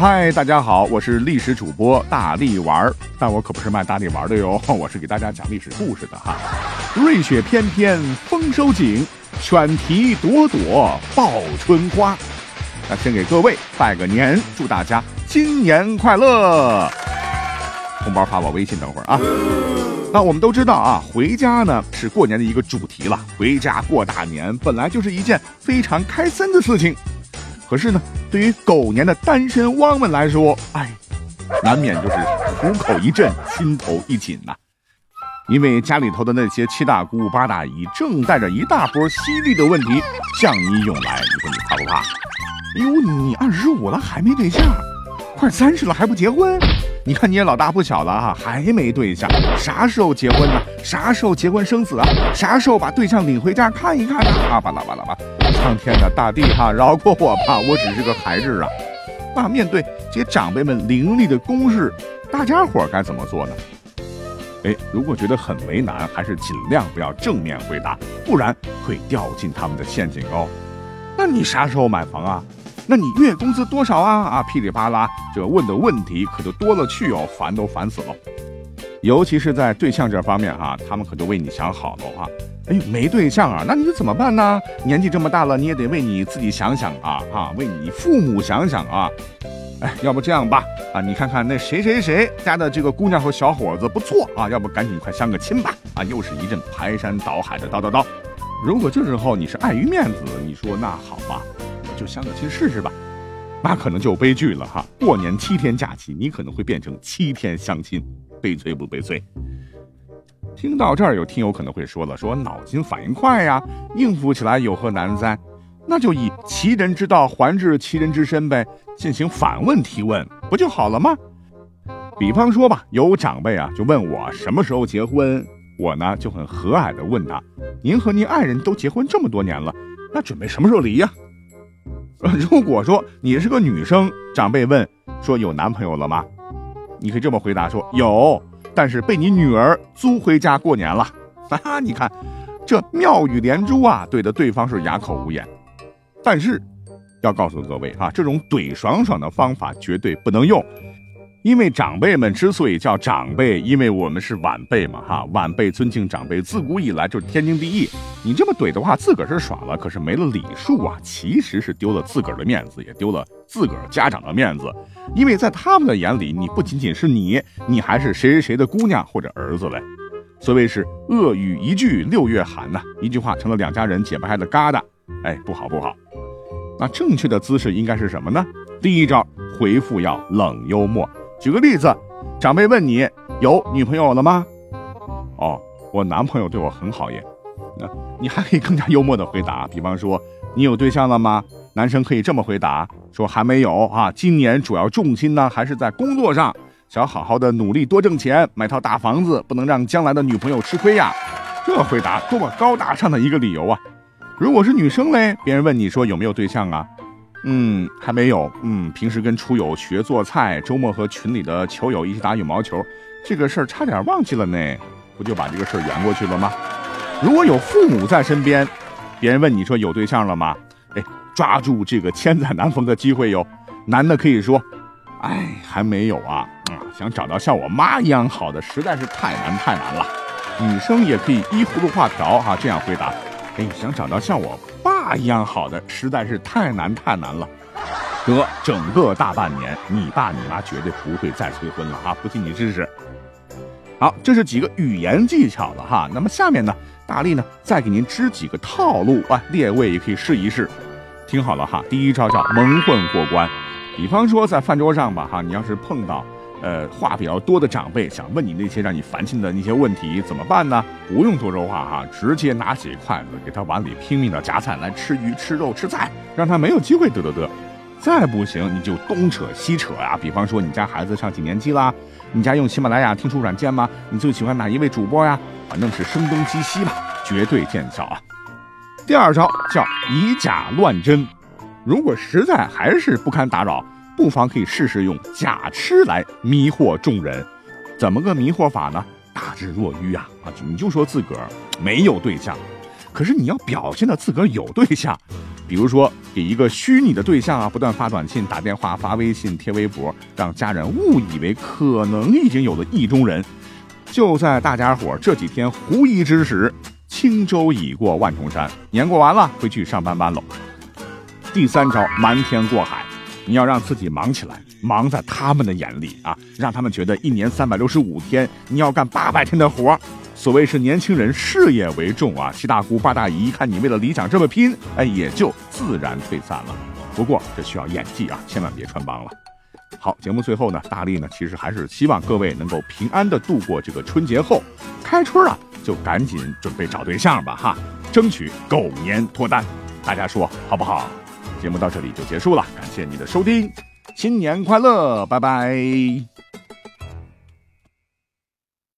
嗨，大家好，我是历史主播大力丸儿，但我可不是卖大力丸的哟，我是给大家讲历史故事的哈。瑞雪翩翩丰收景，选题朵朵报春花。那先给各位拜个年，祝大家新年快乐！红包发我微信，等会儿啊。那我们都知道啊，回家呢是过年的一个主题了。回家过大年本来就是一件非常开心的事情，可是呢，对于狗年的单身汪们来说，哎，难免就是虎口一震，心头一紧呐。因为家里头的那些七大姑八大姨正带着一大波犀利的问题向你涌来，你说你怕不怕？哎呦，你二十五了还没对象，快三十了还不结婚？你看你也老大不小了哈，还没对象，啥时候结婚呢？啥时候结婚生子啊？啥时候把对象领回家看一看呢？啊巴拉巴拉巴，苍天的大地哈，饶过我吧，我只是个孩子啊。那面对这些长辈们凌厉的攻势，大家伙该怎么做呢？哎，如果觉得很为难，还是尽量不要正面回答，不然会掉进他们的陷阱哦。那你啥时候买房啊？那你月工资多少啊？啊，噼里啪啦，这问的问题可就多了去哦，烦都烦死了。尤其是在对象这方面哈，他们可就为你想好了啊。哎，没对象啊，那你怎么办呢？年纪这么大了，你也得为你自己想想啊，啊，为你父母想想啊。哎，要不这样吧，啊，你看看那谁谁谁家的这个姑娘和小伙子不错啊，要不赶紧快相个亲吧。啊，又是一阵排山倒海的叨叨叨。如果这时候你是碍于面子，你说那好吧。就相个亲试试吧，那可能就悲剧了哈。过年七天假期，你可能会变成七天相亲，悲催不悲催？听到这儿，有听友可能会说了，说脑筋反应快呀，应付起来有何难哉？那就以其人之道还治其人之身呗，进行反问提问，不就好了吗？比方说吧，有长辈啊就问我什么时候结婚，我呢就很和蔼的问他，您和您爱人都结婚这么多年了，那准备什么时候离呀？如果说你是个女生，长辈问说有男朋友了吗？你可以这么回答说有，但是被你女儿租回家过年了。哈哈，你看这妙语连珠啊，怼的对方是哑口无言。但是要告诉各位啊，这种怼爽爽的方法绝对不能用。因为长辈们之所以叫长辈，因为我们是晚辈嘛，哈，晚辈尊敬长辈，自古以来就是天经地义。你这么怼的话，自个儿是爽了，可是没了礼数啊，其实是丢了自个儿的面子，也丢了自个儿家长的面子。因为在他们的眼里，你不仅仅是你，你还是谁谁谁的姑娘或者儿子嘞。所谓是恶语一句六月寒呐，一句话成了两家人解不开的疙瘩。哎，不好不好。那正确的姿势应该是什么呢？第一招，回复要冷幽默。举个例子，长辈问你有女朋友了吗？哦，我男朋友对我很好耶。那你还可以更加幽默的回答，比方说你有对象了吗？男生可以这么回答，说还没有啊。今年主要重心呢还是在工作上，想好好的努力多挣钱，买套大房子，不能让将来的女朋友吃亏呀。这回答多么高大上的一个理由啊！如果是女生嘞，别人问你说有没有对象啊？嗯，还没有。嗯，平时跟初友学做菜，周末和群里的球友一起打羽毛球，这个事儿差点忘记了呢，不就把这个事儿圆过去了吗？如果有父母在身边，别人问你说有对象了吗？哎，抓住这个千载难逢的机会哟。男的可以说，哎，还没有啊，啊，想找到像我妈一样好的，实在是太难太难了。女生也可以依葫芦画瓢哈，这样回答，哎，想找到像我。爸一样好的实在是太难太难了，得整个大半年，你爸你妈绝对不会再催婚了啊！不信你试试。好，这是几个语言技巧了哈。那么下面呢，大力呢再给您支几个套路啊，列位也可以试一试。听好了哈，第一招叫蒙混过关。比方说在饭桌上吧哈，你要是碰到。呃，话比较多的长辈想问你那些让你烦心的那些问题，怎么办呢？不用多说话哈，直接拿起筷子给他碗里拼命的夹菜来吃鱼、吃肉、吃菜，让他没有机会嘚嘚嘚。再不行，你就东扯西扯啊。比方说，你家孩子上几年级啦？你家用喜马拉雅听书软件吗？你最喜欢哪一位主播呀？反正是声东击西嘛，绝对见效啊。第二招叫以假乱真，如果实在还是不堪打扰。不妨可以试试用假吃来迷惑众人，怎么个迷惑法呢？大智若愚啊！啊，你就说自个儿没有对象，可是你要表现的自个儿有对象，比如说给一个虚拟的对象啊，不断发短信、打电话、发微信、贴微博，让家人误以为可能已经有了意中人。就在大家伙这几天狐疑之时，轻舟已过万重山，年过完了，回去上班班喽。第三招，瞒天过海，你要让自己忙起来，忙在他们的眼里啊，让他们觉得一年三百六十五天，你要干八百天的活。所谓是年轻人事业为重啊，七大姑八大姨看你为了理想这么拼，哎，也就自然退散了。不过这需要演技啊，千万别穿帮了。好，节目最后呢，大力呢其实还是希望各位能够平安的度过这个春节后，开春啊就赶紧准备找对象吧哈，争取狗年脱单，大家说好不好？节目到这里就结束了，感谢你的收听，新年快乐，拜拜。